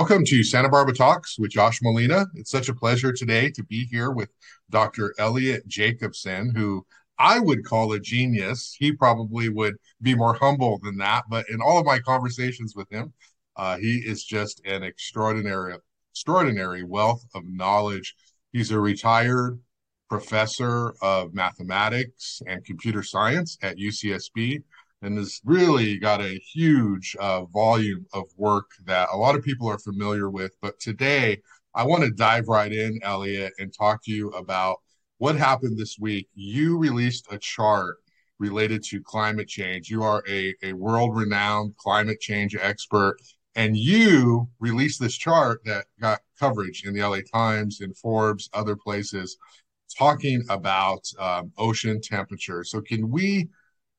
Welcome to Santa Barbara Talks with Josh Molina. It's such a pleasure today to be here with Dr. Eliot Jacobson, who I would call a genius. He probably would be more humble than that, but in all of my conversations with him, uh, he is just an extraordinary, extraordinary wealth of knowledge. He's a retired professor of mathematics and computer science at UCSB and has really got a huge uh, volume of work that a lot of people are familiar with. But today, I want to dive right in, Eliot, and talk to you about what happened this week. You released a chart related to climate change. You are a, a world renowned climate change expert, and you released this chart that got coverage in the LA Times, in Forbes, other places, talking about um, ocean temperature. So, can we?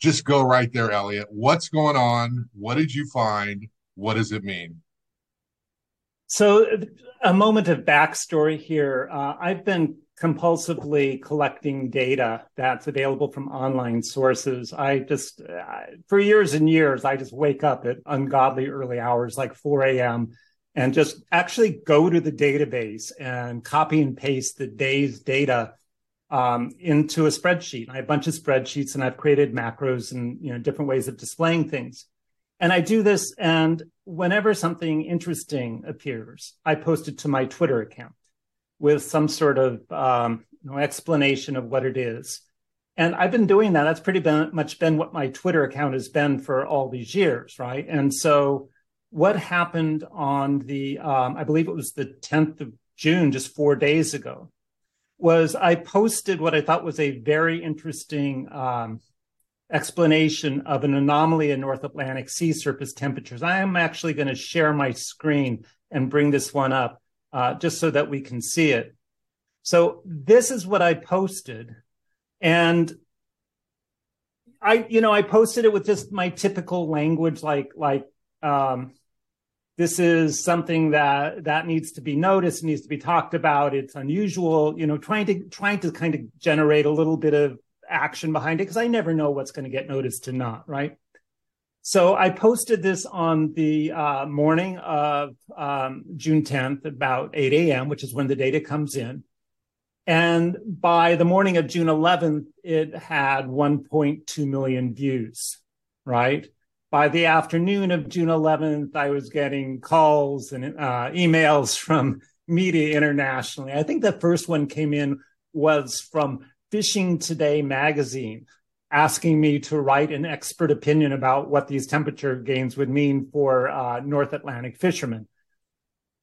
Just go right there, Eliot. What's going on? What did you find? What does it mean? So, a moment of backstory here. Uh, I've been compulsively collecting data that's available from online sources. I just, uh, for years and years, I just wake up at ungodly early hours, like 4 a.m., and just actually go to the database and copy and paste the day's data um, into a spreadsheet. I have a bunch of spreadsheets and I've created macros and you know different ways of displaying things. And I do this, and whenever something interesting appears, I post it to my Twitter account with some sort of um, you know, explanation of what it is. And I've been doing that. That's pretty been, much been what my Twitter account has been for all these years, right? And so, what happened on the, um, I believe it was the 10th of June, just four days ago, was I posted what I thought was a very interesting um, explanation of an anomaly in North Atlantic sea surface temperatures. I am actually going to share my screen and bring this one up uh, just so that we can see it. So this is what I posted, and I, you know, I posted it with just my typical language, like like um, this is something that that needs to be noticed needs to be talked about it's unusual you know trying to trying to kind of generate a little bit of action behind it because i never know what's going to get noticed to not right? So i posted this on the uh, morning of um, june 10th about 8 a.m which is when the data comes in. And by the morning of june 11th it had 1.2 million views right by the afternoon of June 11th, I was getting calls and uh, emails from media internationally. I think the first one came in was from Fishing Today magazine, asking me to write an expert opinion about what these temperature gains would mean for uh, North Atlantic fishermen,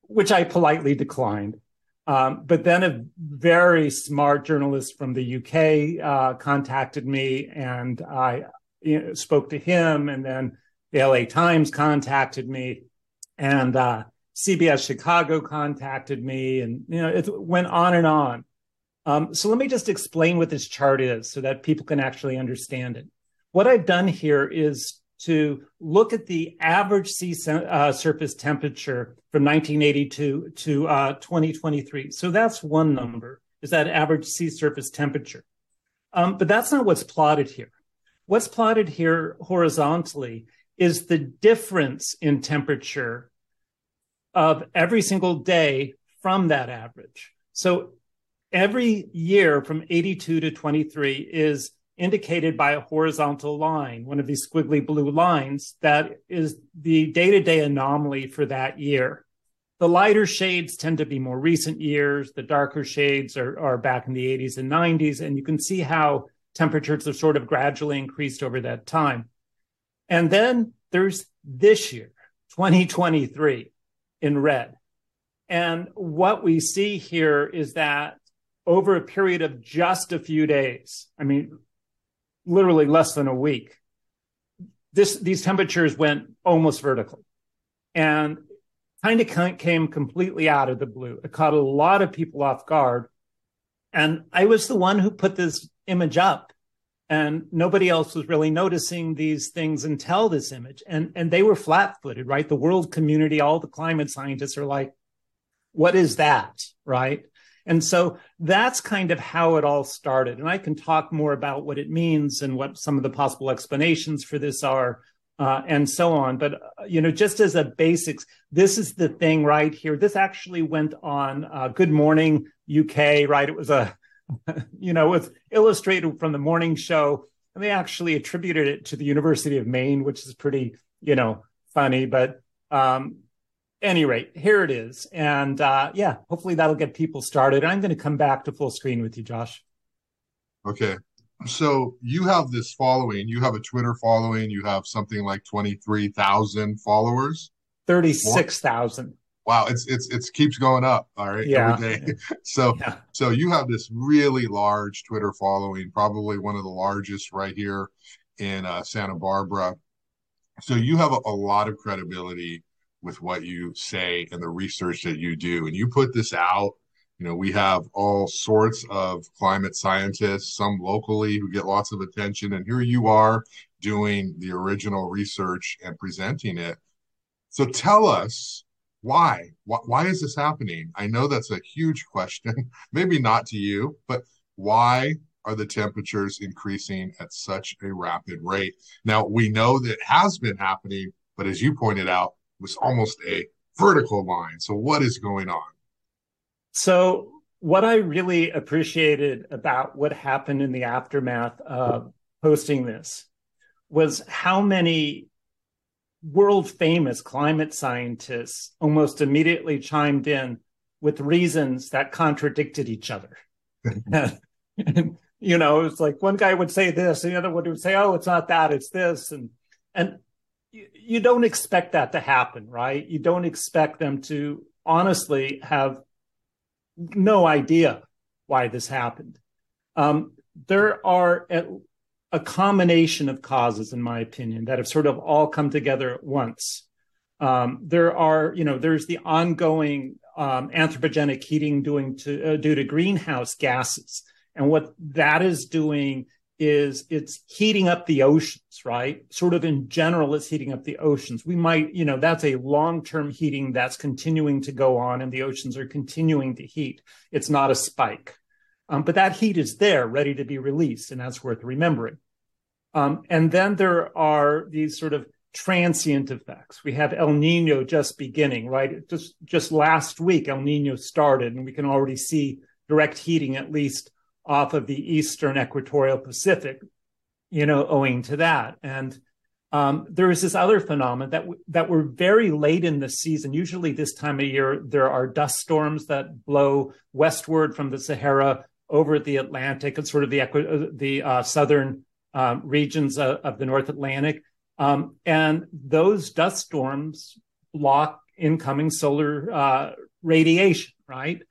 which I politely declined. Um, but then a very smart journalist from the UK uh, contacted me, and I you know, spoke to him, and then the LA Times contacted me, and uh, CBS Chicago contacted me, and you know it went on and on. Um, so let me just explain what this chart is, so that people can actually understand it. What I've done here is to look at the average sea uh, surface temperature from 1982 to uh, 2023. So that's one number, is that average sea surface temperature. Um, but that's not what's plotted here. What's plotted here horizontally is the difference in temperature of every single day from that average. So every year from 82 to 23 is indicated by a horizontal line, one of these squiggly blue lines that is the day to day anomaly for that year. The lighter shades tend to be more recent years. The darker shades are, are back in the 80s and 90s. And you can see how temperatures have sort of gradually increased over that time. And then there's this year, 2023, in red. And what we see here is that over a period of just a few days, I mean, literally less than a week, this, these temperatures went almost vertical and kind of came completely out of the blue. It caught a lot of people off guard. And I was the one who put this image up and nobody else was really noticing these things until this image and and they were flat-footed right the world community all the climate scientists are like what is that right and so that's kind of how it all started and i can talk more about what it means and what some of the possible explanations for this are uh, and so on. But uh, you know, just as a basics, this is the thing right here. This actually went on uh, Good Morning UK, right? It was a, you know, was illustrated from the morning show, and they actually attributed it to the University of Maine, which is pretty, you know, funny. But um, any rate, here it is, and uh, yeah, hopefully that'll get people started. I'm going to come back to full screen with you, Josh. Okay, so you have this following you have a twitter following you have something like 23,000 followers 36,000 wow it's it's it keeps going up all right yeah. every day so yeah. so you have this really large twitter following probably one of the largest right here in uh, santa barbara so you have a, a lot of credibility with what you say and the research that you do and you put this out you know, we have all sorts of climate scientists, some locally who get lots of attention, and here you are doing the original research and presenting it. So tell us why? Why, why is this happening? I know that's a huge question, maybe not to you, but why are the temperatures increasing at such a rapid rate? Now, we know that has been happening, but as you pointed out, it was almost a vertical line. So, what is going on? So, what I really appreciated about what happened in the aftermath of posting this was how many world famous climate scientists almost immediately chimed in with reasons that contradicted each other. and, you know, it's like one guy would say this, and the other one would say, "Oh, it's not that, it's this," and and you, you don't expect that to happen, right? You don't expect them to honestly have no idea why this happened. Um, there are a, a, combination of causes, in my opinion, that have sort of all come together at once. Um, there are, you know, there's the ongoing um, anthropogenic heating doing to, uh, due to greenhouse gases, and what that is doing is it's heating up the oceans, right? Sort of in general, it's heating up the oceans. We might, you know, that's a long term heating that's continuing to go on, and the oceans are continuing to heat. It's not a spike. Um, but that heat is there, ready to be released, and that's worth remembering. Um, and then there are these sort of transient effects. We have El Nino just beginning, right? Just just last week, El Nino started, and we can already see direct heating at least off of the eastern equatorial Pacific, you know, owing to that. And um, there is this other phenomenon that w- that we're very late in the season. Usually, this time of year, there are dust storms that blow westward from the Sahara over the Atlantic and sort of the uh, the uh, southern um, regions of, of, the North Atlantic, um, and those dust storms block incoming solar uh, radiation, right?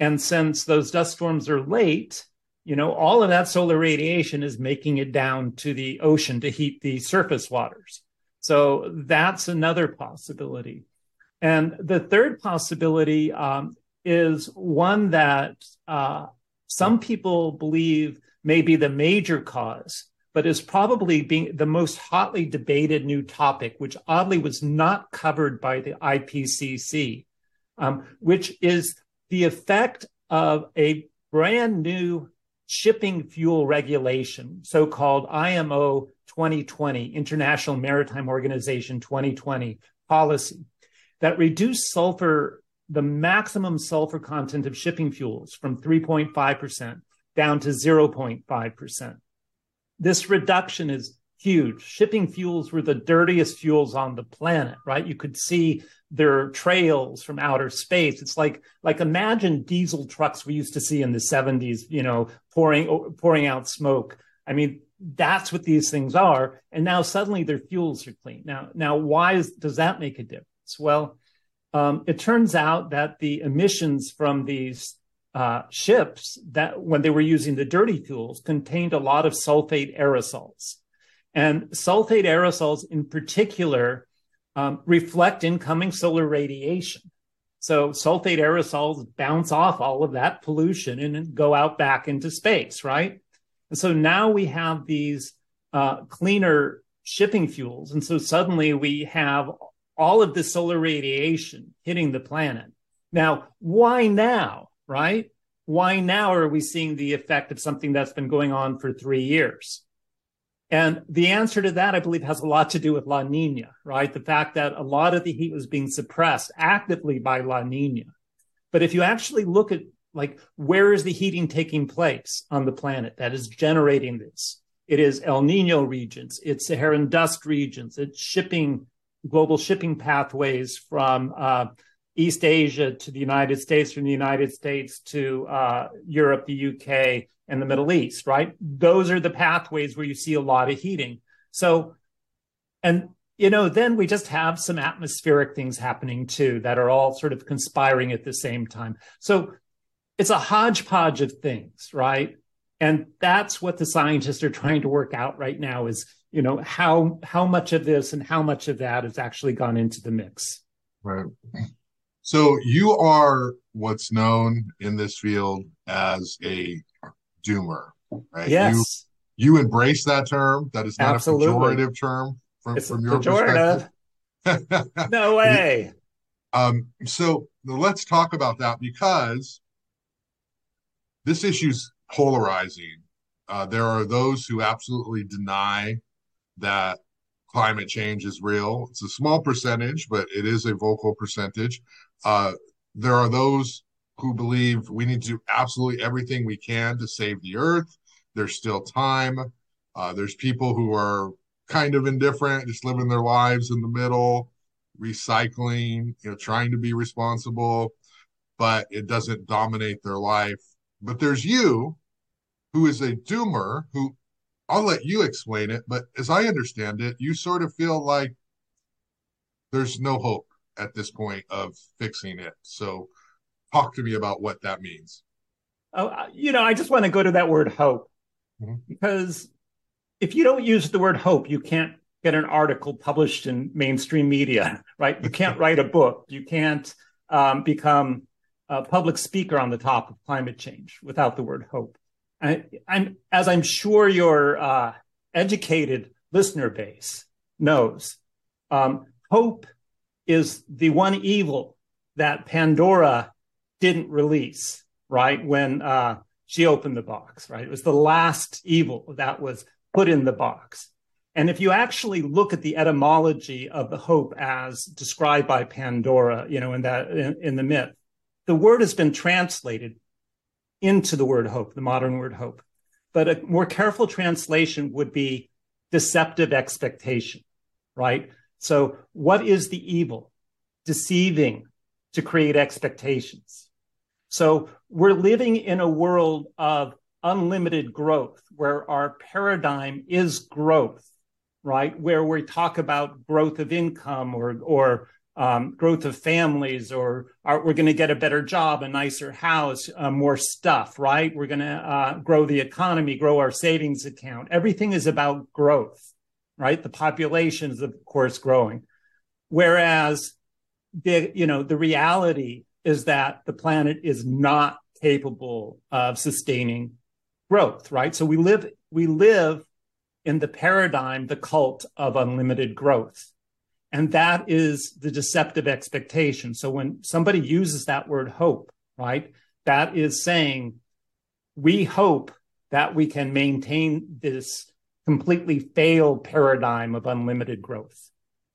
And since those dust storms are late, you know, all of that solar radiation is making it down to the ocean to heat the surface waters. So that's another possibility. And the third possibility um, is one that uh, some people believe may be the major cause, but is probably being the most hotly debated new topic, which oddly was not covered by the IPCC, um, which is the effect of a brand new shipping fuel regulation, so called IMO 2020, International Maritime Organization 2020 policy, that reduced sulfur, the maximum sulfur content of shipping fuels from 3.5% down to 0.5%. This reduction is huge. Shipping fuels were the dirtiest fuels on the planet, right? You could see their trails from outer space. It's like like imagine diesel trucks we used to see in the 70s, you know, pouring pouring out smoke. I mean, that's what these things are. And now suddenly their fuels are clean. Now, now why is, does that make a difference? Well, um, it turns out that the emissions from these uh, ships that when they were using the dirty fuels contained a lot of sulfate aerosols. And sulfate aerosols in particular um, reflect incoming solar radiation. So sulfate aerosols bounce off all of that pollution and go out back into space, right? And so now we have these uh, cleaner shipping fuels. And so suddenly we have all of the solar radiation hitting the planet. Now, why now, right? Why now are we seeing the effect of something that's been going on for three years? And the answer to that, I believe, has a lot to do with La Nina, right? The fact that a lot of the heat was being suppressed actively by La Nina. But if you actually look at like where is the heating taking place on the planet that is generating this? It is El Nino regions, it's Saharan dust regions, it's shipping, global shipping pathways from uh, East Asia to the United States, from the United States to uh, Europe, the UK, and the Middle East, right? Those are the pathways where you see a lot of heating. So, and you know, then we just have some atmospheric things happening too that are all sort of conspiring at the same time. So it's a hodgepodge of things, right? And that's what the scientists are trying to work out right now is, you know, how how much of this and how much of that has actually gone into the mix. Right. So you are what's known in this field as a doomer, right? Yes. You, you embrace that term. That is not Absolutely. a pejorative term from, it's from your pejorative. perspective. no way. Um, so let's talk about that because this issue's polarizing. Uh, there are those who absolutely deny that climate change is real. It's a small percentage, but it is a vocal percentage. Uh, there are those who believe we need to do absolutely everything we can to save the earth. There's still time. Uh, there's people who are kind of indifferent, just living their lives in the middle, recycling, you know, trying to be responsible, but it doesn't dominate their life. But there's you, who is a doomer, who I'll let you explain it, but as I understand it, you sort of feel like there's no hope at this point of fixing it. So talk to me about what that means. Oh, you know, I just want to go to that word hope mm-hmm. because if you don't use the word hope, you can't get an article published in mainstream media, right? You can't write a book. You can't um, become a public speaker on the top of climate change without the word hope. As I'm sure your uh, educated listener base knows, um, hope is the one evil that Pandora didn't release, right? When uh, she opened the box, right? It was the last evil that was put in the box. And if you actually look at the etymology of the hope as described by Pandora, you know, in that in, in the myth, the word has been translated into the word hope, the modern word hope. But a more careful translation would be deceptive expectation, right? So, what is the evil? Deceiving to create expectations. So, we're living in a world of unlimited growth where our paradigm is growth, right? Where we talk about growth of income or, or um, growth of families, or are, we're going to get a better job, a nicer house, uh, more stuff, right? We're going to uh, grow the economy, grow our savings account. Everything is about growth right? The population is, of course, growing. Whereas the, you know, the reality is that the planet is not capable of sustaining growth, right? So we live, we live in the paradigm, the cult of unlimited growth. And that is the deceptive expectation. So when somebody uses that word hope, right, that is saying we hope that we can maintain this completely failed paradigm of unlimited growth,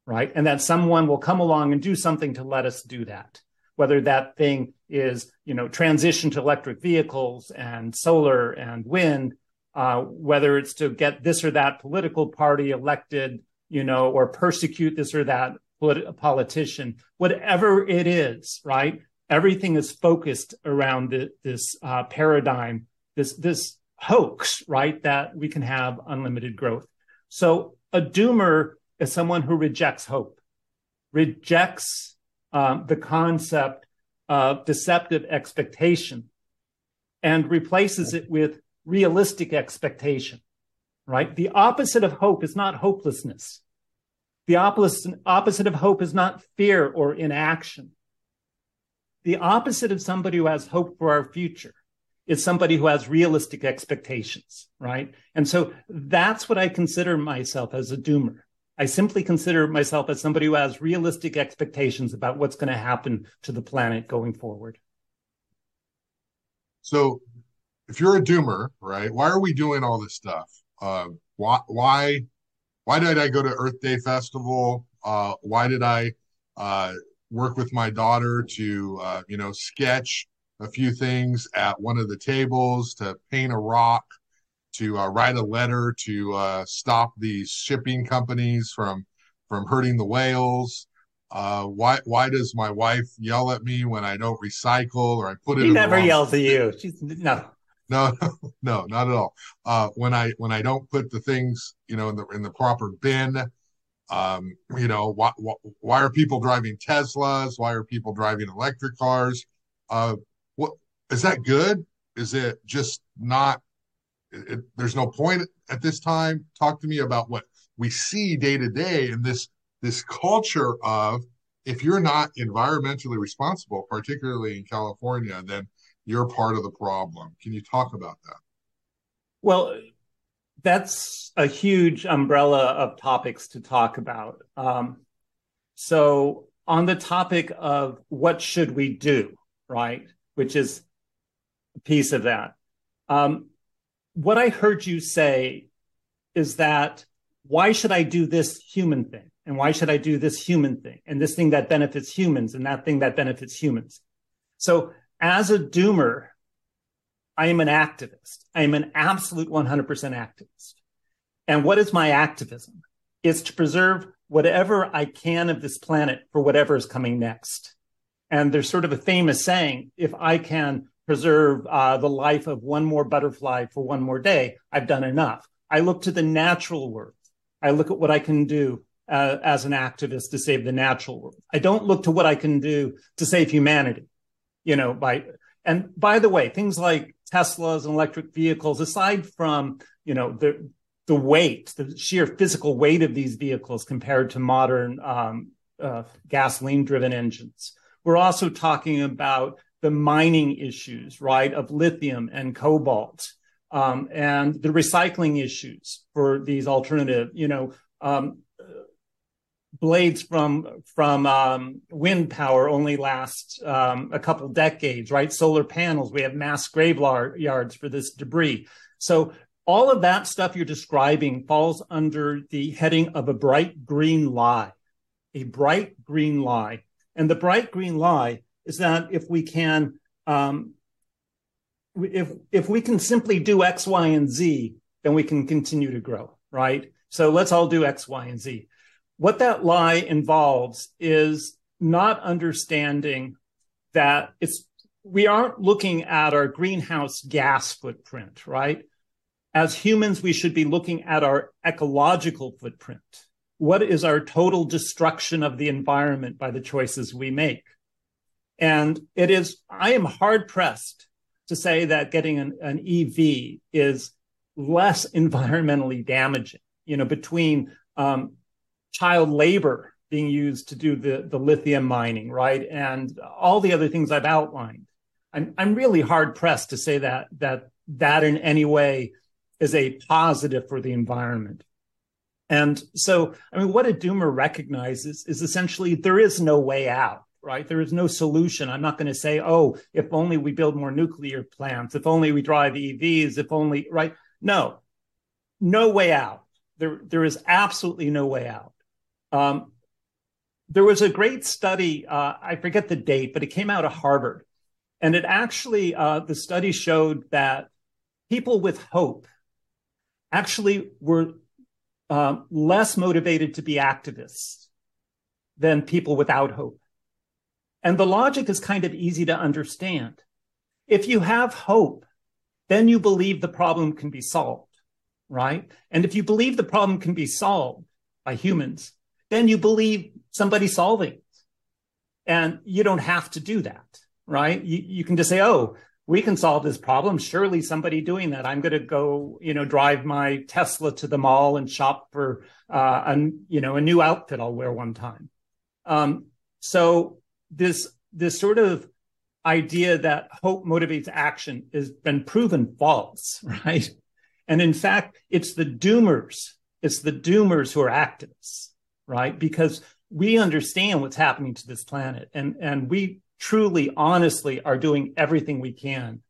right? And that someone will come along and do something to let us do that. Whether that thing is, you know, transition to electric vehicles and solar and wind, uh, whether it's to get this or that political party elected, you know, or persecute this or that polit- politician, whatever it is, right? Everything is focused around the, this uh, paradigm, this this hoax, right? That we can have unlimited growth. So a doomer is someone who rejects hope, rejects um, the concept of deceptive expectation, and replaces it with realistic expectation, right? The opposite of hope is not hopelessness. The opposite, of hope is not fear or inaction. The opposite of somebody who has hope for our future is somebody who has realistic expectations, right? And so that's what I consider myself as a doomer. I simply consider myself as somebody who has realistic expectations about what's going to happen to the planet going forward. So if you're a doomer, right, why are we doing all this stuff? Uh, why why why did I go to Earth Day Festival? Uh, why did I uh, work with my daughter to uh, you know sketch a few things at one of the tables, to paint a rock, to uh, write a letter to uh, stop these shipping companies from from hurting the whales. Uh, why why does my wife yell at me when I don't recycle or I put it? In? She never yells at you. She's no. No, no, not at all. Uh, when I when I don't put the things, you know, in the in the proper bin, um, you know, why, why, why are people driving Teslas? Why are people driving electric cars? Uh, what is that good? Is it just not? It, there's no point at this time. Talk to me about what we see day to day in this this culture of if you're not environmentally responsible, particularly in California, then you're part of the problem. Can you talk about that? Well, that's a huge umbrella of topics to talk about. Um, so, on the topic of what should we do, right, which is a piece of that. Um, what I heard you say is that why should I do this human thing? And why should I do this human thing? And this thing that benefits humans and that thing that benefits humans. So as a doomer, I am an activist. I am an absolute 100% activist. And what is my activism? Is to preserve whatever I can of this planet for whatever is coming next. And there's sort of a famous saying if I can preserve uh, the life of one more butterfly for one more day, I've done enough. I look to the natural world. I look at what I can do uh, as an activist to save the natural world. I don't look to what I can do to save humanity you know, by and by the way, things like Teslas and electric vehicles, aside from you know the the weight, the sheer physical weight of these vehicles compared to modern um, uh, gasoline-driven engines, we're also talking about the mining issues, right, of lithium and cobalt, um, and the recycling issues for these alternative, you know, um, blades from from um, wind power only last um, a couple decades, right? Solar panels, we have mass graveyards for this debris. So all of that stuff you're describing falls under the heading of a bright green lie, a bright green lie, and the bright green lie is that if we can um, if if we can simply do X, Y, and Z, then we can continue to grow, right? So let's all do X, Y, and Z what that lie involves is not understanding that it's we aren't looking at our greenhouse gas footprint, right? As humans, we should be looking at our ecological footprint. What is our total destruction of the environment by the choices we make? And it is, I am hard pressed to say that getting an, an EV is less environmentally damaging. You know, between um, child labor being used to do the, the lithium mining, right? And all the other things I've outlined. I'm, I'm really hard pressed to say that, that that in any way is a positive for the environment. And so, I mean, what a doomer recognizes is essentially there is no way out, right? There is no solution. I'm not going to say, oh, if only we build more nuclear plants, if only we drive EVs, if only, right? No, no way out. There, there is absolutely no way out. Um, there was a great study, uh, I forget the date, but it came out of Harvard. And it actually, uh, the study showed that people with hope actually were uh, less motivated to be activists than people without hope. And the logic is kind of easy to understand. If you have hope, then you believe the problem can be solved, right? And if you believe the problem can be solved by humans, then you believe somebody solving it. And you don't have to do that, right? You, you can just say, oh, we can solve this problem. Surely somebody doing that. I'm going to go, you know, drive my Tesla to the mall and shop for, uh, a, you know, a new outfit I'll wear one time. Um, so this, this sort of idea that hope motivates action has been proven false, right? And in fact, it's the doomers. It's the doomers who are activists right? Because we understand what's happening to this planet and, and we truly, honestly are doing everything we can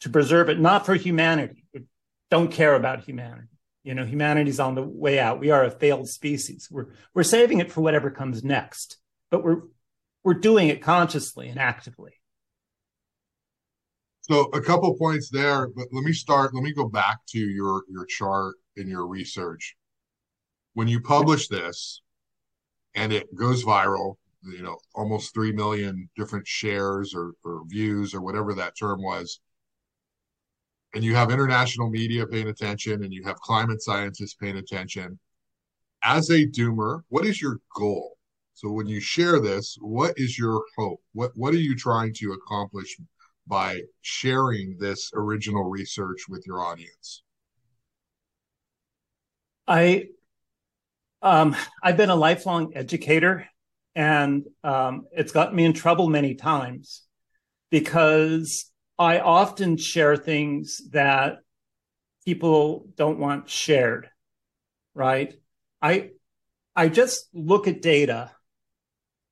to preserve it, not for humanity. We don't care about humanity, You know, humanity's on the way out. We are a failed species. We're we're saving it for whatever comes next, but we're we're doing it consciously and actively. So a couple points there, but let me start. Let me go back to your your chart and your research. When you publish this, and it goes viral, you know, almost three million different shares or, or views or whatever that term was, and you have international media paying attention, and you have climate scientists paying attention. As a doomer, what is your goal? So when you share this, what is your hope? What what are you trying to accomplish by sharing this original research with your audience? I um, I've been a lifelong educator, and um, it's gotten me in trouble many times because I often share things that people don't want shared. Right? I I just look at data,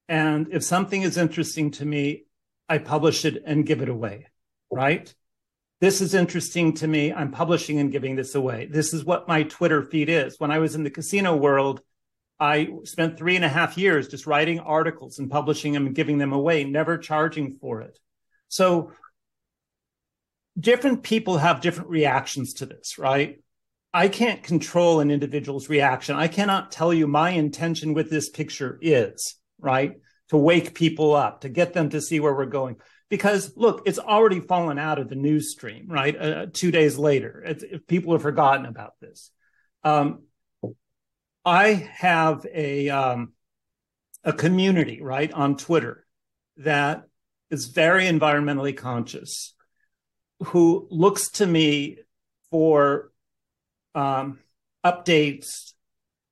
and if something is interesting to me, I publish it and give it away, right? This is interesting to me. I'm publishing and giving this away. This is what my Twitter feed is. When I was in the casino world, I spent three and a half years just writing articles and publishing them and giving them away, never charging for it. So different people have different reactions to this, right? I can't control an individual's reaction. I cannot tell you my intention with this picture is, right? to wake people up, to get them to see where we're going. Because look, it's already fallen out of the news stream, right? Uh, two days later, people have forgotten about this. Um, I have a um, a community, right, on Twitter that is very environmentally conscious, who looks to me for um, updates,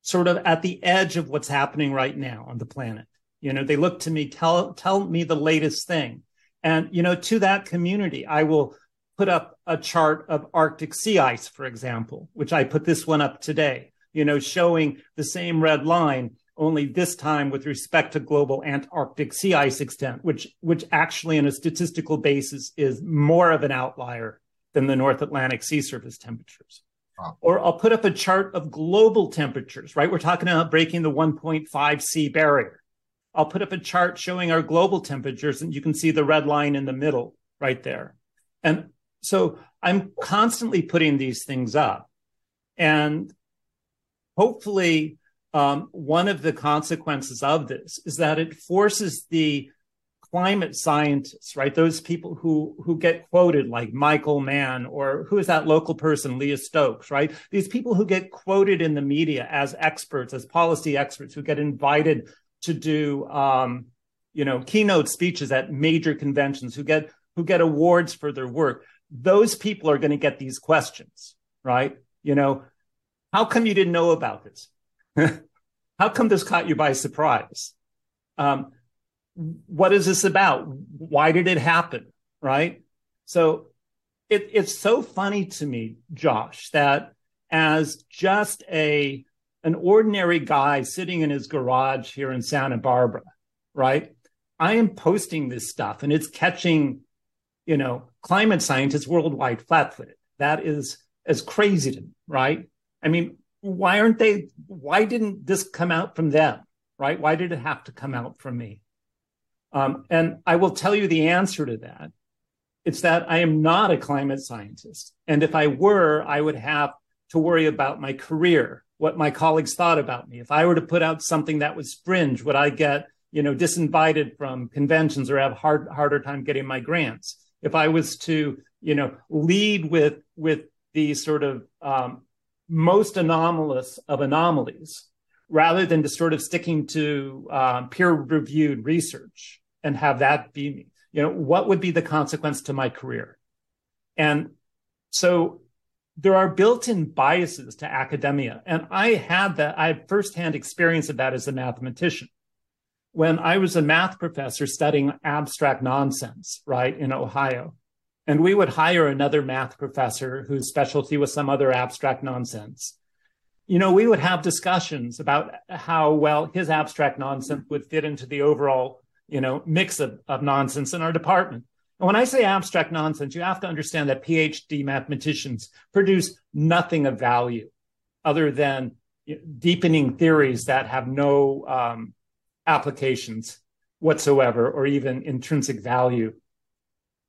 sort of at the edge of what's happening right now on the planet. You know, they look to me, tell tell me the latest thing. And you know, to that community, I will put up a chart of Arctic sea ice, for example, which I put this one up today, you know, showing the same red line, only this time with respect to global Antarctic sea ice extent, which which actually in a statistical basis is more of an outlier than the North Atlantic sea surface temperatures. Wow. Or I'll put up a chart of global temperatures, right? We're talking about breaking the 1.5 C barrier. I'll put up a chart showing our global temperatures, and you can see the red line in the middle right there. And so I'm constantly putting these things up. And hopefully, um, one of the consequences of this is that it forces the climate scientists, right? Those people who who get quoted like Michael Mann or who is that local person, Leah Stokes, right? These people who get quoted in the media as experts, as policy experts, who get invited to do um, you know keynote speeches at major conventions who get who get awards for their work. Those people are going to get these questions right? You know how come you didn't know about this? How come this caught you by surprise? Um, what is this about? Why did it happen right? So it, it's so funny to me josh that as just a an ordinary guy sitting in his garage here in Santa Barbara, right? I am posting this stuff and it's catching, you know, climate scientists worldwide flat footed. That is as crazy to me, right? I mean, why aren't they, why didn't this come out from them, right? Why did it have to come out from me? Um, and I will tell you the answer to that. It's that I am not a climate scientist. And if I were, I would have to worry about my career what my colleagues thought about me. If I were to put out something that was fringe, would I get, you know, disinvited from conventions or have hard, harder time getting my grants? If I was to, you know, lead with, with the sort of um, most anomalous of anomalies, rather than just sort of sticking to um, peer reviewed research and have that be me, you know, what would be the consequence to my career? And so there are built-in biases to academia. And I had that, I had firsthand experience of that as a mathematician. When I was a math professor studying abstract nonsense, right, in Ohio, and we would hire another math professor whose specialty was some other abstract nonsense. You know, we would have discussions about how well his abstract nonsense would fit into the overall, you know, mix of, of nonsense in our department. And when I say abstract nonsense, you have to understand that PhD mathematicians produce nothing of value. other than deepening theories that have no um, applications whatsoever or even intrinsic value.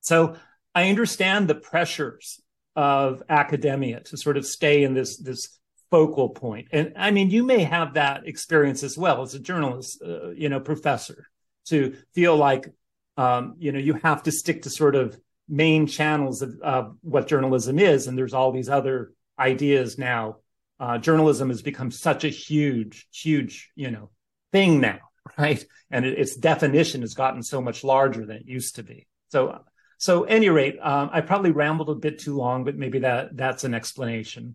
So I understand the pressures of academia to sort of stay in this this focal point. And I mean, you may have that experience as well as a journalist, uh, you know, professor, to feel like, um, you know, you have to stick to sort of main channels of, of what journalism is, and there's all these other ideas now. Uh, journalism has become such a huge, huge, you know, thing now, right? And it, its definition has gotten so much larger than it used to be. So, so any rate, um, I probably rambled a bit too long, but maybe that that's an explanation.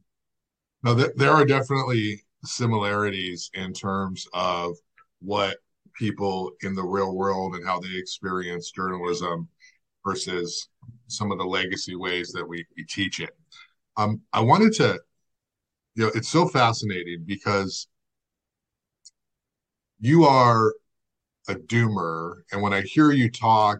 No, th- there are definitely similarities in terms of what people in the real world and how they experience journalism versus some of the legacy ways that we, we teach it. Um, I wanted to, you know, it's so fascinating because you are a doomer, and when I hear you talk,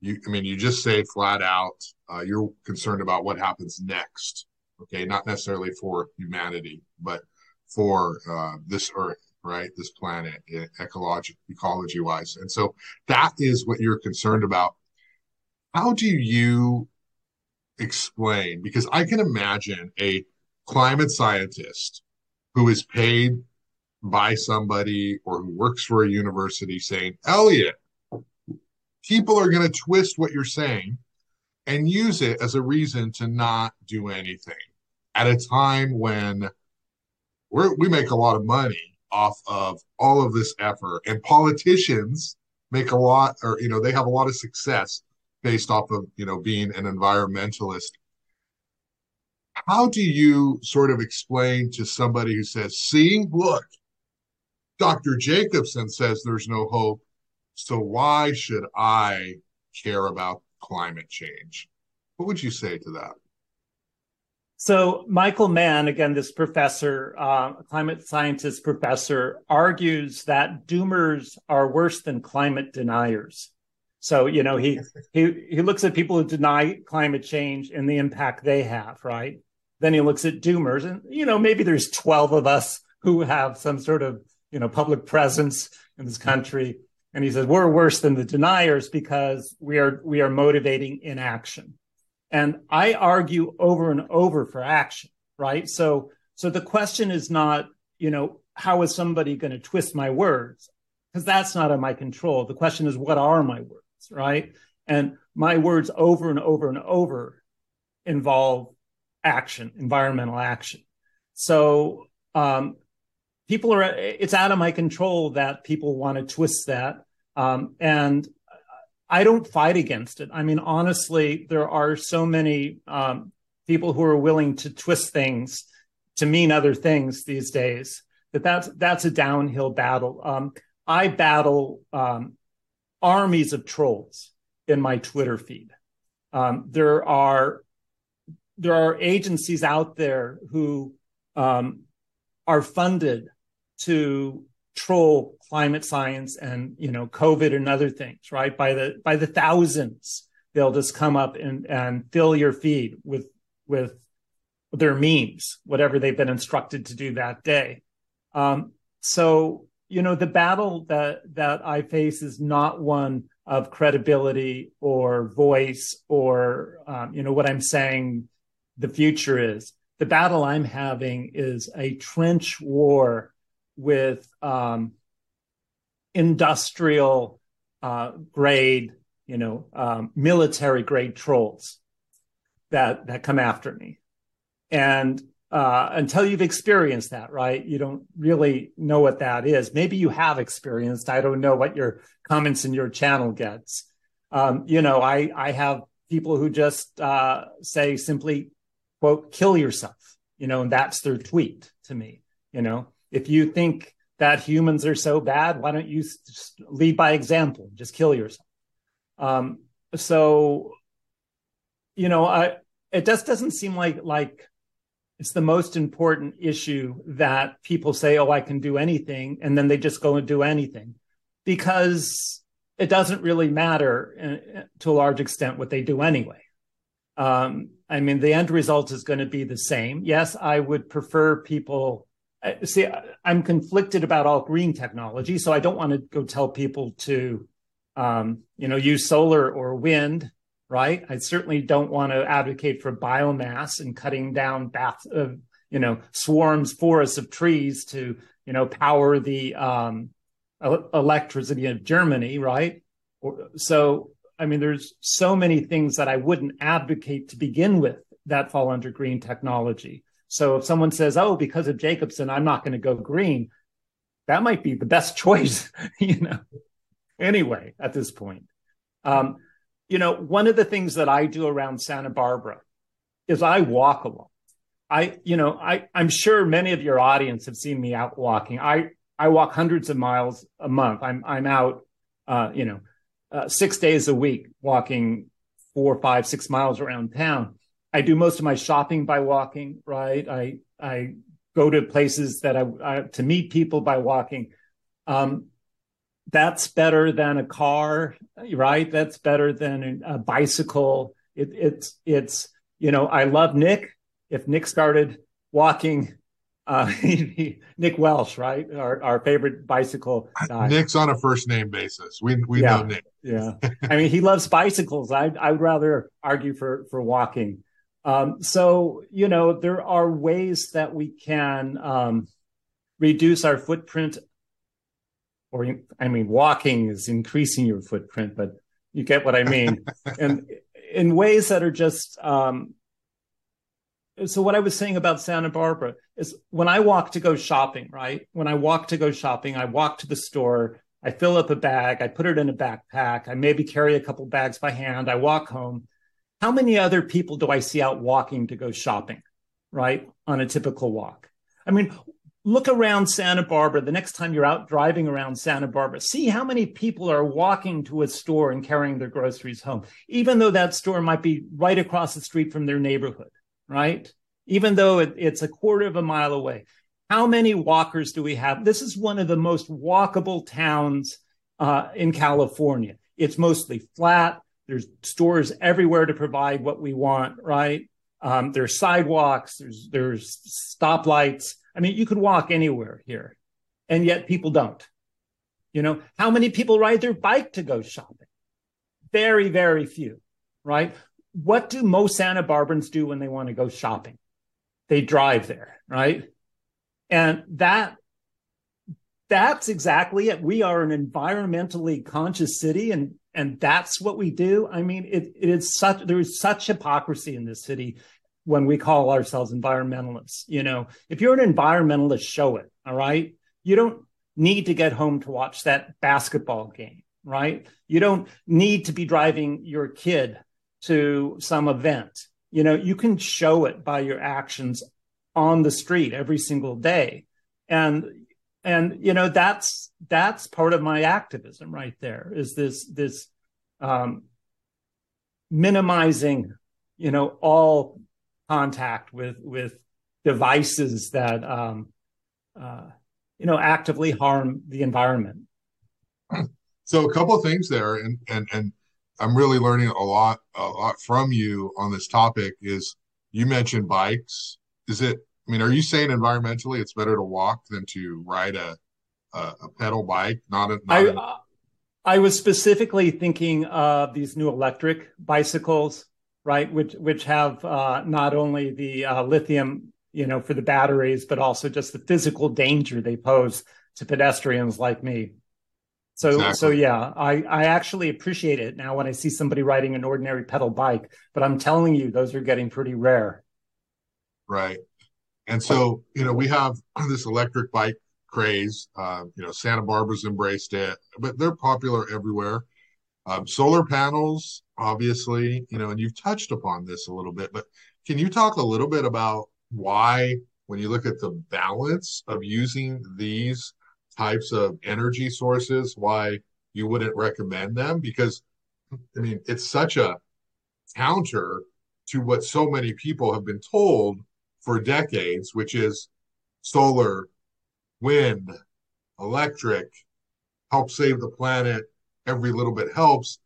you, I mean, you just say flat out, uh, you're concerned about what happens next. Okay, not necessarily for humanity, but for uh, this Earth, right? This planet, ecology, ecology wise, and so that is what you're concerned about how do you explain? Because I can imagine a climate scientist who is paid by somebody or who works for a university saying, Eliot, people are going to twist what you're saying and use it as a reason to not do anything at a time when we make a lot of money off of all of this effort. And politicians make a lot or you know they have a lot of success based off of you know being an environmentalist. How do you sort of explain to somebody who says see look dr Jacobson says there's no hope so why should i care about climate change? What would you say to that so Michael Mann, again, this professor, uh, climate scientist professor, argues that doomers are worse than climate deniers. So, you know, he he he looks at people who deny climate change and the impact they have, right? Then he looks at doomers and you know, maybe there's 12 of us who have some sort of, you know, public presence in this country and he says we're worse than the deniers because we are we are motivating inaction. And I argue over and over for action, right? So so the question is not, you know, how is somebody going to twist my words? Because that's not in my control. The question is, what are my words? right? And my words over and over and over involve action, environmental action. So um, people are, it's out of my control that people want to twist that. Um, and I don't fight against it. I mean, honestly, there are so many um, people who are willing to twist things to mean other things these days that that's that's a downhill battle. Um, I battle um, armies of trolls in my Twitter feed. Um, there are there are agencies out there who um, are funded to troll climate science and you know COVID and other things, right? By the by the thousands, they'll just come up and and fill your feed with with their memes, whatever they've been instructed to do that day. Um, so you know the battle that that i face is not one of credibility or voice or um, you know what i'm saying the future is the battle i'm having is a trench war with um, industrial uh, grade you know um, military grade trolls that that come after me and uh, until you've experienced that, right? You don't really know what that is. Maybe you have experienced. I don't know what your comments in your channel gets. Um, you know, I I have people who just uh, say simply, "quote kill yourself," you know, and that's their tweet to me. You know, if you think that humans are so bad, why don't you lead by example? Just kill yourself. Um, so, you know, I it just doesn't seem like like it's the most important issue that people say, oh, I can do anything. And then they just go and do anything because it doesn't really matter uh, to a large extent what they do anyway. Um, I mean, the end result is going to be the same. Yes, I would prefer people. Uh, see, I'm conflicted about all green technology, so I don't want to go tell people to, um, you know, use solar or wind. Right? I certainly don't want to advocate for biomass and cutting down bath, uh, you know, swarms, forests of trees to, you know, power the um, electricity of Germany. Right? So I mean, there's so many things that I wouldn't advocate to begin with that fall under green technology. So if someone says, "Oh, because of Jacobson, I'm not going to go green," that might be the best choice, you know. Anyway, at this point, um, you know, one of the things that I do around Santa Barbara is I walk a lot. I, you know, I I'm sure many of your audience have seen me out walking. I I walk hundreds of miles a month. I'm I'm out, uh, you know, uh, six days a week, walking four, five, six miles around town. I do most of my shopping by walking, right? I I go to places that I, I to meet people by walking. Um, that's better than a car, right? That's better than a bicycle. It, it's it's you know I love Nick. If Nick started walking uh, Nick Welsh, right? Our, our favorite bicycle guy. Nick's on a first name basis. We we yeah, know Nick. yeah, I mean he loves bicycles. I I would rather argue for for walking. Um, so you know there are ways that we can um, reduce our footprint. Or I mean, walking is increasing your footprint, but you get what I mean. and in ways that are just um, so what I was saying about Santa Barbara is when I walk to go shopping, right? When I walk to go shopping, I walk to the store, I fill up a bag, I put it in a backpack, I maybe carry a couple bags by hand, I walk home. How many other people do I see out walking to go shopping, right? On a typical walk. I mean, look around Santa Barbara the next time you're out driving around Santa Barbara. See how many people are walking to a store and carrying their groceries home, even though that store might be right across the street from their neighborhood right? Even though it, it's a quarter of a mile away. How many walkers do we have? This is one of the most walkable towns uh, in California. It's mostly flat. There's stores everywhere to provide what we want, right? Um, there's sidewalks. There's there's stoplights. I mean, you could walk anywhere here, and yet people don't. You know, how many people ride their bike to go shopping? Very, very few, right? what do most Santa Barbarans do when they want to go shopping? They drive there, right? And that that's exactly it. We are an environmentally conscious city and and that's what we do. I mean, it, it is such there is such hypocrisy in this city when we call ourselves environmentalists. You know, if you're an environmentalist, show it. All right. You don't need to get home to watch that basketball game, right? You don't need to be driving your kid to some event. You know, you can show it by your actions on the street every single day. And and you know that's that's part of my activism right there is this this um minimizing you know all contact with with devices that um uh you know actively harm the environment so a couple of things there and and and I'm really learning a lot a lot from you on this topic is you mentioned bikes. Is it I mean, are you saying environmentally it's better to walk than to ride a a, a pedal bike? Not a, not I, a... I was specifically thinking of these new electric bicycles, right? Which which have uh, not only the uh, lithium, you know, for the batteries, but also just the physical danger they pose to pedestrians like me. So exactly. so yeah, I I actually appreciate it now when I see somebody riding an ordinary pedal bike, but I'm telling you those are getting pretty rare. Right. And so, you know, we have this electric bike craze. Uh, you know, Santa Barbara's embraced it, but they're popular everywhere. Um, solar panels, obviously, you know, and you've touched upon this a little bit, but can you talk a little bit about why, when you look at the balance of using these types of energy sources, why you wouldn't recommend them. Because, I mean, it's such a counter to what so many people have been told for decades, which is solar, wind, electric, help save the planet. Every little bit helps.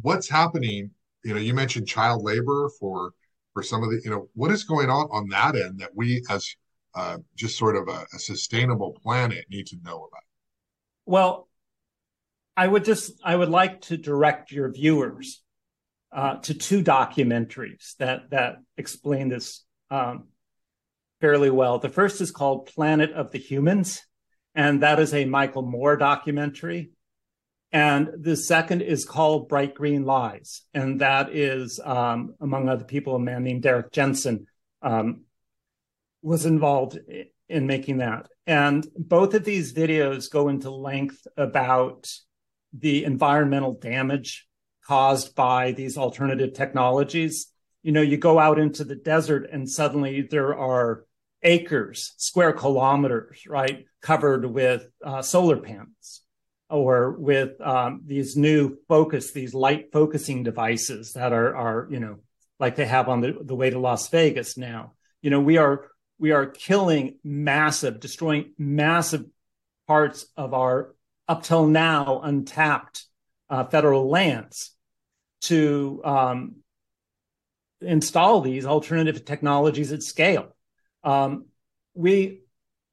What's happening you know, you mentioned child labor for for some of the, you know, what is going on on that end that we as uh, just sort of a, a sustainable planet need to know about? Well, I would just I would like to direct your viewers uh, to two documentaries that that explain this um, fairly well. The first is called Planet of the Humans, and that is a Michael Moore documentary. And the second is called Bright Green Lies, and that is, um, among other people, a man named Derrick Jensen um, was involved in making that. And both of these videos go into length about the environmental damage caused by these alternative technologies. You know, you go out into the desert and suddenly there are acres, square kilometers, right, covered with uh, solar panels or with um, these new focus, these light focusing devices that are, are you know, like they have on the, the way to Las Vegas now. You know, we are we are killing massive, destroying massive parts of our up till now untapped uh, federal lands to um, install these alternative technologies at scale. Um, we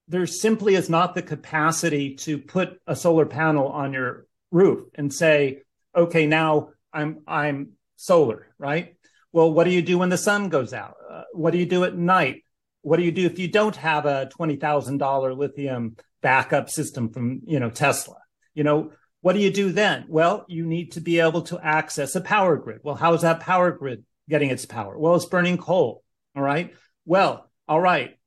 there simply is not the capacity to put a solar panel on your roof and say, okay, now I'm I'm solar, right? Well, what do you do when the sun goes out? Uh, what do you do at night? What do you do if you don't have a twenty thousand dollar lithium backup system from you know Tesla? You know, what do you do then? Well, you need to be able to access a power grid. Well, how is that power grid getting its power? Well, it's burning coal. All right. Well, all right.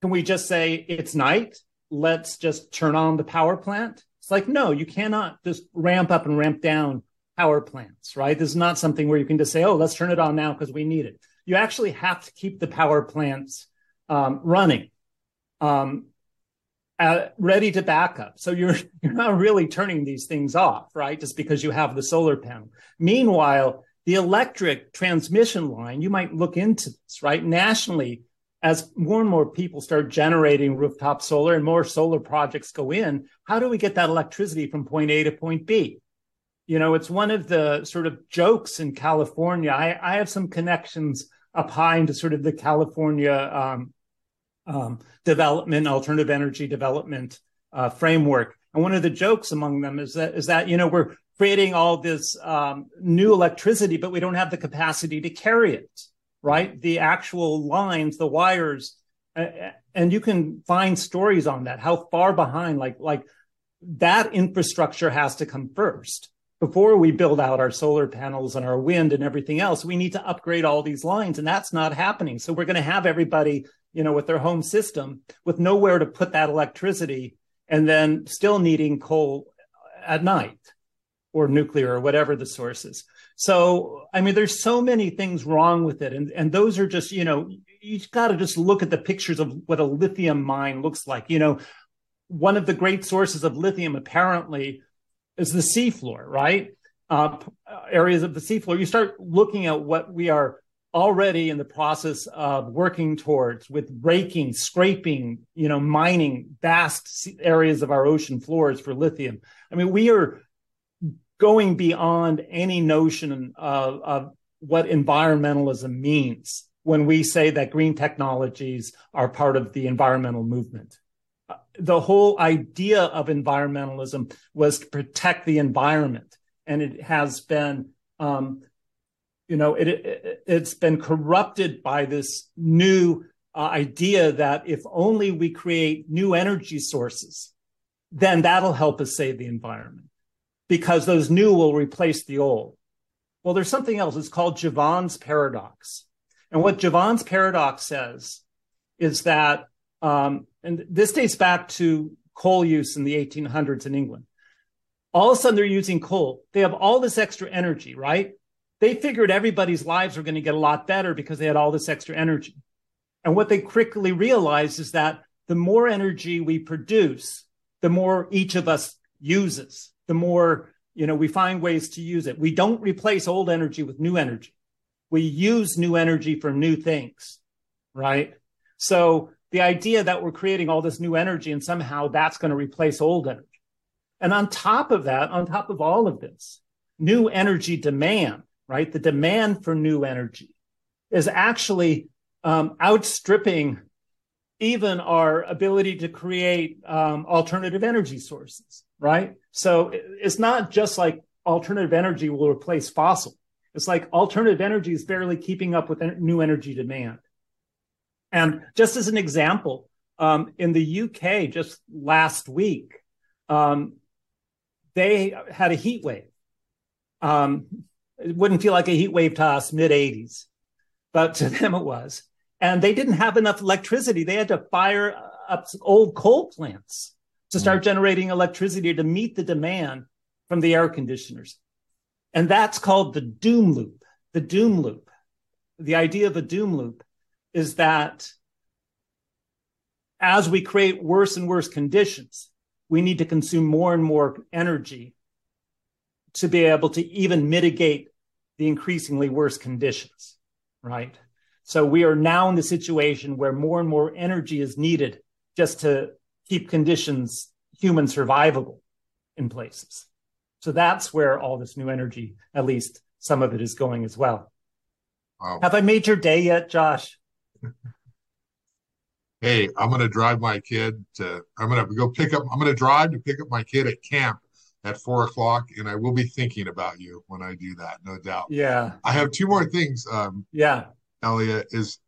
Can we just say it's night? Let's just turn on the power plant. It's like, no, you cannot just ramp up and ramp down power plants, right? This is not something where you can just say, oh, let's turn it on now because we need it. You actually have to keep the power plants um, running. Um, uh, ready to back up. So you're you're not really turning these things off, right? Just because you have the solar panel. Meanwhile, the electric transmission line, you might look into this, right? Nationally, as more and more people start generating rooftop solar and more solar projects go in, how do we get that electricity from point A to point B? You know, it's one of the sort of jokes in California. I, I have some connections up high into sort of the California um, um, development, alternative energy development uh, framework. And one of the jokes among them is that is that you know we're creating all this um, new electricity, but we don't have the capacity to carry it. Right, the actual lines, the wires, and you can find stories on that. How far behind, like like that infrastructure has to come first before we build out our solar panels and our wind and everything else, we need to upgrade all these lines, and that's not happening. So we're going to have everybody you know, with their home system with nowhere to put that electricity and then still needing coal at night or nuclear or whatever the source is. So, I mean, there's so many things wrong with it. And, and those are just, you know, you've got to just look at the pictures of what a lithium mine looks like. You know, one of the great sources of lithium apparently is the seafloor, right? Uh, areas of the seafloor. You start looking at what we are already in the process of working towards with raking, scraping, you know, mining vast areas of our ocean floors for lithium. I mean, we are going beyond any notion of, of what environmentalism means when we say that green technologies are part of the environmental movement. The whole idea of environmentalism was to protect the environment, and it has been um, you know, it, it has been corrupted by this new uh, idea that if only we create new energy sources, then that'll help us save the environment because those new will replace the old. Well, there's something else. It's called Jevons paradox. And what Jevons paradox says is that, um, and this dates back to coal use in the 1800s in England. All of a sudden, they're using coal. They have all this extra energy, right? They figured everybody's lives were going to get a lot better because they had all this extra energy. And what they quickly realized is that the more energy we produce, the more each of us uses, the more, you know, we find ways to use it. We don't replace old energy with new energy. We use new energy for new things, right? So the idea that we're creating all this new energy and somehow that's going to replace old energy. And on top of that, on top of all of this, new energy demand right? The demand for new energy is actually um, outstripping even our ability to create um, alternative energy sources, right? So it's not just like alternative energy will replace fossil. It's like alternative energy is barely keeping up with new energy demand. And just as an example, um, in the UK just last week, um, they had a heat wave. Um, it wouldn't feel like a heat wave to us, mid 80s, but to them it was. And they didn't have enough electricity. They had to fire up old coal plants to start mm. generating electricity to meet the demand from the air conditioners. And that's called the doom loop. The doom loop. The idea of a doom loop is that as we create worse and worse conditions, we need to consume more and more energy to be able to even mitigate the increasingly worse conditions, right? So we are now in the situation where more and more energy is needed just to keep conditions human survivable in places. So that's where all this new energy, at least some of it is going as well. Wow. Have I made your day yet, Josh? hey, I'm going to drive my kid to, I'm going to go pick up, I'm going to drive to pick up my kid at camp at four o'clock, and I will be thinking about you when I do that, no doubt. Yeah. I have two more things. Um, yeah. Eliot, is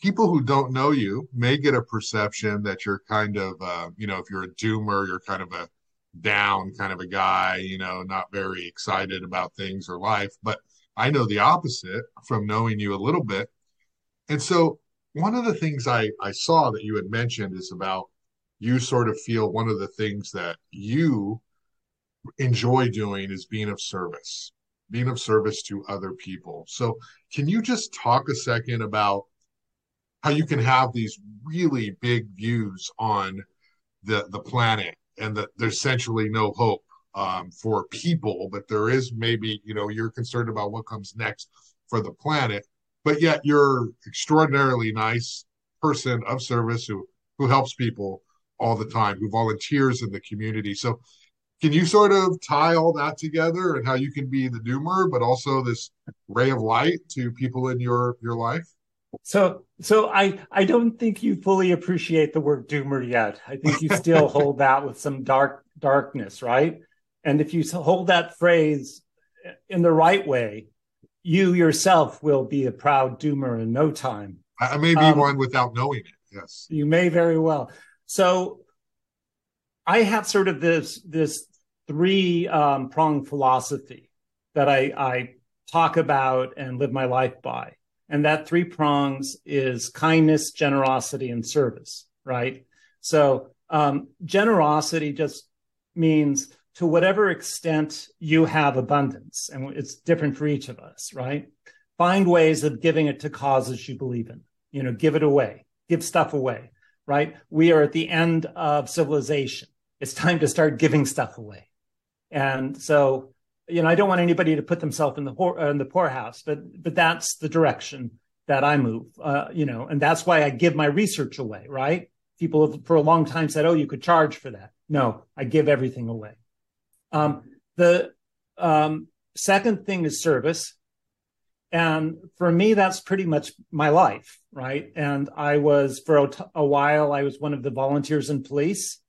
people who don't know you may get a perception that you're kind of, uh, you know, if you're a doomer, you're kind of a down kind of a guy, you know, not very excited about things or life. But I know the opposite from knowing you a little bit. And so one of the things I, I saw that you had mentioned is about you sort of feel one of the things that you enjoy doing is being of service, being of service to other people. So, can you just talk a second about how you can have these really big views on the the planet and that there's essentially no hope um, for people, but there is maybe you know you're concerned about what comes next for the planet, but yet you're extraordinarily nice person of service who who helps people all the time, who volunteers in the community. So can you sort of tie all that together and how you can be the doomer, but also this ray of light to people in your your life? So, so I I don't think you fully appreciate the word doomer yet. I think you still hold that with some dark darkness, right? And if you hold that phrase in the right way, you yourself will be a proud doomer in no time. I may be um, one without knowing it. Yes, you may very well. So I have sort of this this three um, prong philosophy that I, I talk about and live my life by, and that three prongs is kindness, generosity, and service. Right. So um, generosity just means to whatever extent you have abundance, and it's different for each of us. Right. Find ways of giving it to causes you believe in. You know, give it away, give stuff away. Right. We are at the end of civilization it's time to start giving stuff away. And so, you know, I don't want anybody to put themselves in the poor, uh, in the poorhouse, but but that's the direction that I move. Uh, you know, and that's why I give my research away. Right? People have, for a long time said, "Oh, you could charge for that." No, I give everything away. Um, the um, second thing is service. And for me, that's pretty much my life, right? And I was for a, t- a while, I was one of the volunteers in police.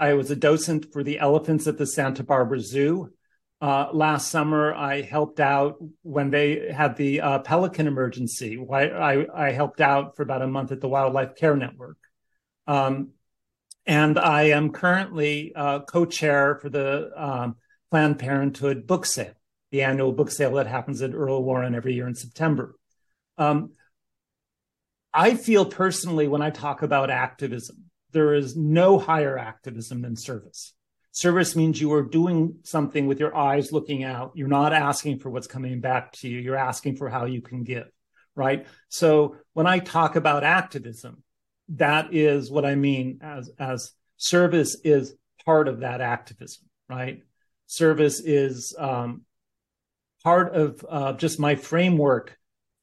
I was a docent for the elephants at the Santa Barbara Zoo. Uh, last summer, I helped out when they had the uh, pelican emergency. I, I, helped out for about a month at the Wildlife Care Network. Um, and I am currently uh, co chair for the um, Planned Parenthood book sale, the annual book sale that happens at Earl Warren every year in September. Um, I feel personally when I talk about activism, there is no higher activism than service. Service means you are doing something with your eyes looking out. You're not asking for what's coming back to you. You're asking for how you can give, right? So when I talk about activism, that is what I mean as, as service is part of that activism, right? Service is um, part of uh, just my framework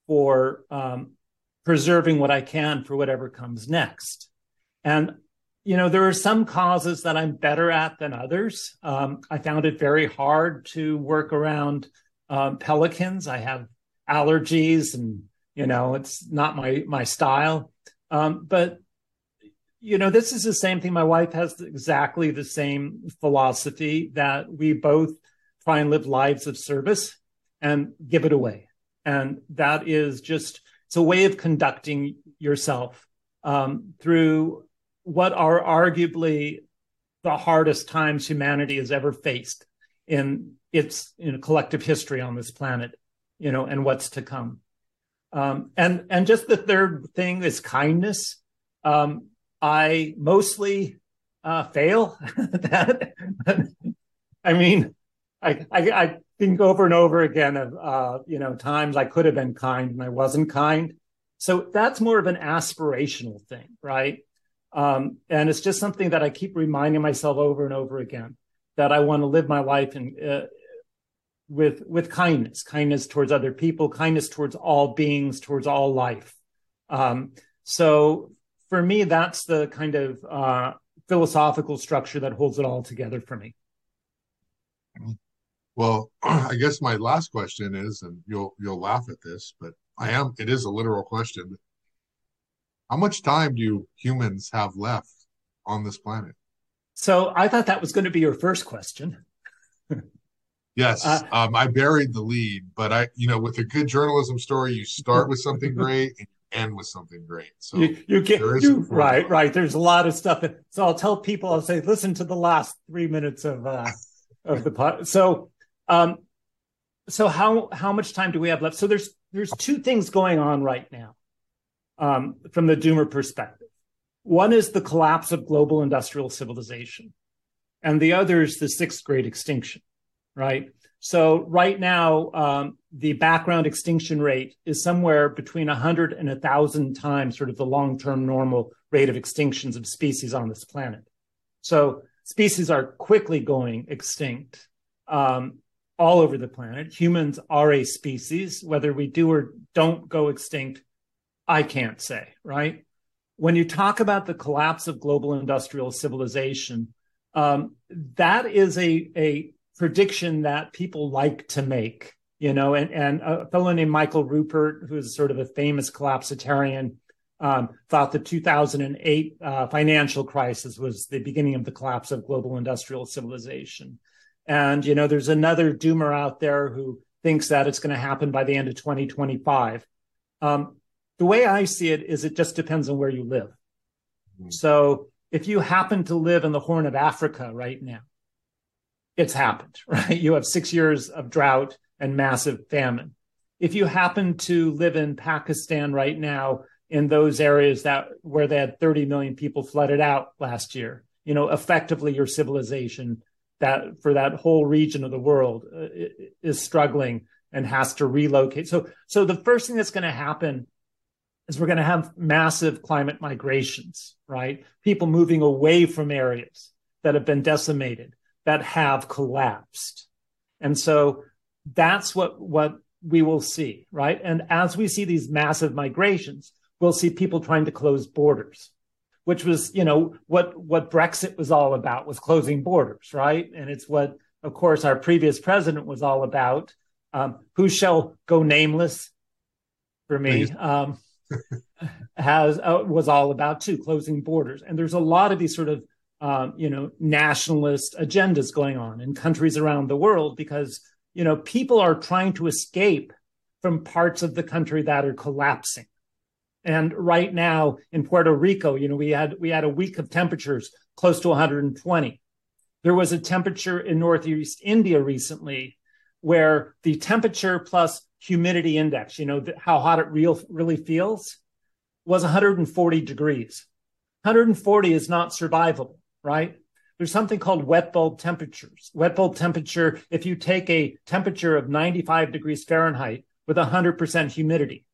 for um, preserving what I can for whatever comes next. And, you know, there are some causes that I'm better at than others. Um, I found it very hard to work around um, pelicans. I have allergies, and you know, it's not my my style. Um, but you know, this is the same thing. My wife has exactly the same philosophy that we both try and live lives of service and give it away. And that is just, it's a way of conducting yourself um, through what are arguably the hardest times humanity has ever faced in its you know, collective history on this planet, you know, and what's to come. Um, and and just the third thing is kindness. Um, I mostly uh, fail that. I mean, I, I, I think over and over again of uh, you know times I could have been kind and I wasn't kind. So that's more of an aspirational thing, right? Um, and it's just something that I keep reminding myself over and over again that I want to live my life in uh, with with kindness, kindness towards other people, kindness towards all beings, towards all life. Um, so for me, that's the kind of uh, philosophical structure that holds it all together for me. Well, I guess my last question is, and you'll you'll laugh at this, but I am it is a literal question. How much time do humans have left on this planet? So I thought that was going to be your first question. yes, uh, um, I buried the lead, but I, you know, with a good journalism story, you start with something great and you end with something great. So you, you get you, right, right. There's a lot of stuff. So I'll tell people, I'll say, listen to the last three minutes of uh, of the pod. So um, so how how much time do we have left? So there's there's two things going on right now um, from the doomer perspective. One is the collapse of global industrial civilization, and the other is the sixth great extinction. Right. So right now, um, the background extinction rate is somewhere between 100 and 1,000 times sort of the long-term normal rate of extinctions of species on this planet. So species are quickly going extinct. Um, all over the planet. Humans are a species. Whether we do or don't go extinct, I can't say, right? When you talk about the collapse of global industrial civilization, um, that is a, a prediction that people like to make, you know, and, and a fellow named Michael Ruppert, who's sort of a famous collapsitarian, um, thought the 2008 uh, financial crisis was the beginning of the collapse of global industrial civilization. And, you know, there's another doomer out there who thinks that it's going to happen by the end of 2025. Um, the way I see it is it just depends on where you live. Mm-hmm. So if you happen to live in the Horn of Africa right now, it's happened, right? You have six years of drought and massive famine. If you happen to live in Pakistan right now, in those areas that where they had 30 million people flooded out last year, you know, effectively your civilization that for that whole region of the world uh, is struggling and has to relocate. So, so the first thing that's going to happen is we're going to have massive climate migrations, right? People moving away from areas that have been decimated, that have collapsed. And so that's what, what we will see, right? And as we see these massive migrations, we'll see people trying to close borders which was, you know, what what Brexit was all about was closing borders, right? And it's what, of course, our previous president was all about. Um, who shall go nameless for me um, has uh, was all about too closing borders. And there's a lot of these sort of um, you know nationalist agendas going on in countries around the world because you know people are trying to escape from parts of the country that are collapsing and right now in Puerto Rico, you know, we had we had a week of temperatures close to 120. There was a temperature in Northeast India recently where the temperature plus humidity index, you know, how hot it real, really feels, was 140 degrees. 140 is not survivable, right? There's something called wet bulb temperatures. Wet bulb temperature, if you take a temperature of 95 degrees Fahrenheit with 100% humidity,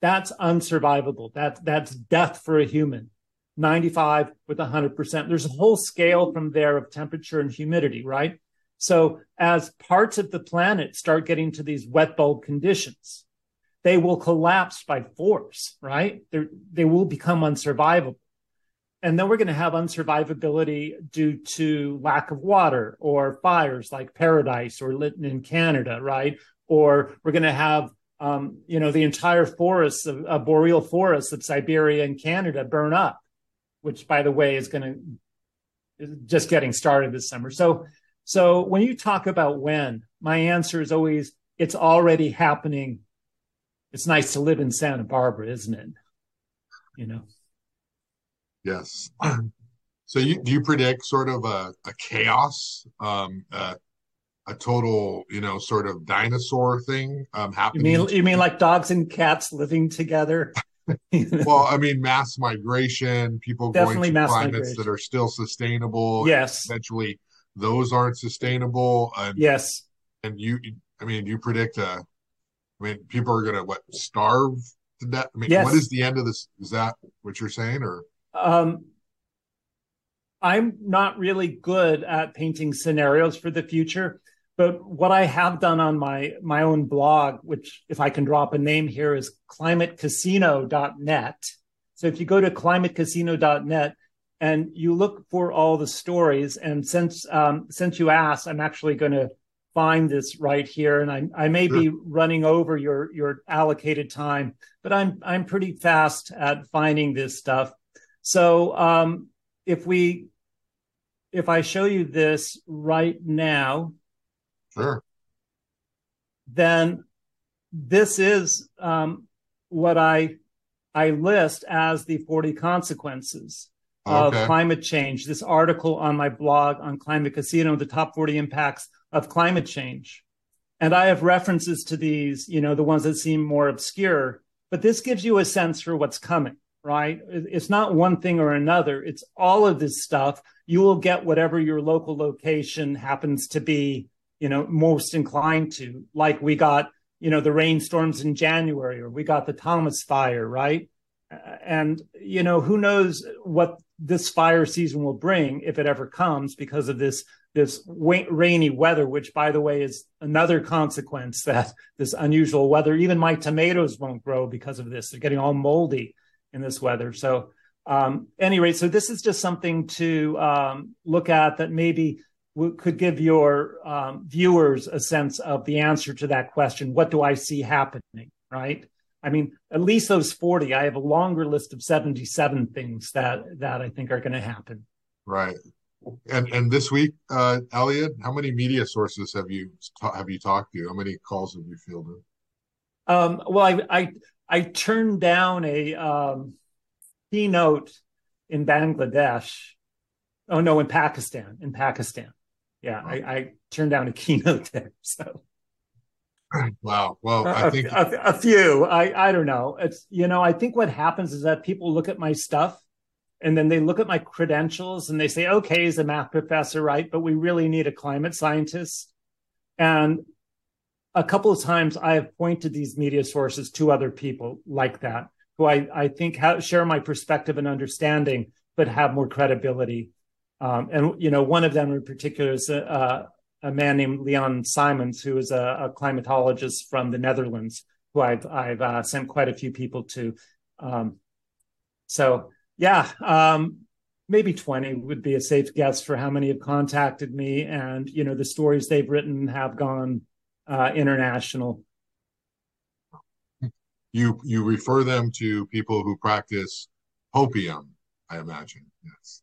that's unsurvivable. That's that's death for a human. 95 with 100%. There's a whole scale from there of temperature and humidity, right? So as parts of the planet start getting to these wet bulb conditions, they will collapse by force, right? They're, they will become unsurvivable. And then we're going to have unsurvivability due to lack of water or fires like Paradise or Lytton in Canada, right? or we're going to have um, you know the entire forests of, of boreal forests of Siberia and Canada burn up, which by the way is going to just getting started this summer. So so when you talk about when, my answer is always it's already happening. It's nice to live in Santa Barbara, isn't it? You know. Yes. So you do you predict sort of a, a chaos, um, uh, a total, you know, sort of dinosaur thing um, happening? You mean you mean like dogs and cats living together? well, I mean, mass migration, people Definitely going to climates migration. that are still sustainable. Yes. Eventually, those aren't sustainable. And, yes. And you, I mean, you predict a, I mean, people are going to what starve to death. I mean, yes. what is the end of this? Is that what you're saying, or? Um, I'm not really good at painting scenarios for the future, but what I have done on my my own blog, which if I can drop a name here, is climatecasino.net. So if you go to climatecasino.net and you look for all the stories, and since um, since you asked, I'm actually going to find this right here, and I I may sure. be running over your your allocated time, but I'm I'm pretty fast at finding this stuff. So um, if we if I show you this right now, sure, then this is um, what I I list as the 40 consequences of okay. climate change. This article on my blog on Climate Casino, the top 40 impacts of climate change. And I have references to these, you know, the ones that seem more obscure, but this gives you a sense for what's coming right? It's not one thing or another. It's all of this stuff. You will get whatever your local location happens to be, you know, most inclined to. Like we got, you know, the rainstorms in January, or we got the Thomas fire, right? And you know, who knows what this fire season will bring if it ever comes because of this this rainy weather, which by the way is another consequence that this unusual weather. Even my tomatoes won't grow because of this; they're getting all moldy in this weather. So, um, anyway, so this is just something to um, look at that maybe could give your um, viewers a sense of the answer to that question. What do I see happening? Right. I mean, at least those 40. I have a longer list of 77 things that that I think are going to happen. Right. And and this week, uh, Eliot, how many media sources have you have you talked to? How many calls have you fielded? Um, well, I, I I turned down a um, keynote in Bangladesh. Oh no, in Pakistan. In Pakistan, yeah, I, I turned down a keynote there. So. Wow. Well, I a, think a, a, few. I I don't know. It's you know I think what happens is that people look at my stuff, and then they look at my credentials and they say, okay, he's a math professor, right? But we really need a climate scientist. And a couple of times I have pointed these media sources to other people like that, who I, I think ha- share my perspective and understanding, but have more credibility. Um, and, you know, one of them in particular is a, a man named Leon Simons, who is a, a, climatologist from the Netherlands, who I've, I've uh, sent quite a few people to. Um, so, yeah, um, maybe 20 would be a safe guess for how many have contacted me. And, you know, the stories they've written have gone uh, international. You you refer them to people who practice hopium, I imagine. Yes.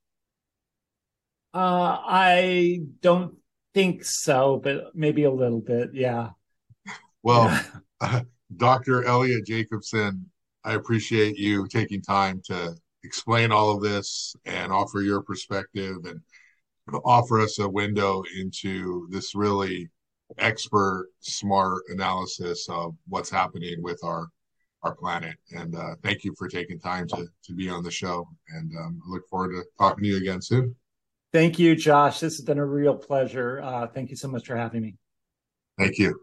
Uh, I don't think so, but maybe a little bit. Yeah. Well, yeah. Uh, Dr. Eliot Jacobson, I appreciate you taking time to explain all of this and offer your perspective and offer us a window into this really expert, smart analysis of what's happening with our our planet. And uh, thank you for taking time to to be on the show. And um, I look forward to talking to you again soon. Thank you, Josh. This has been a real pleasure. Uh, thank you so much for having me. Thank you.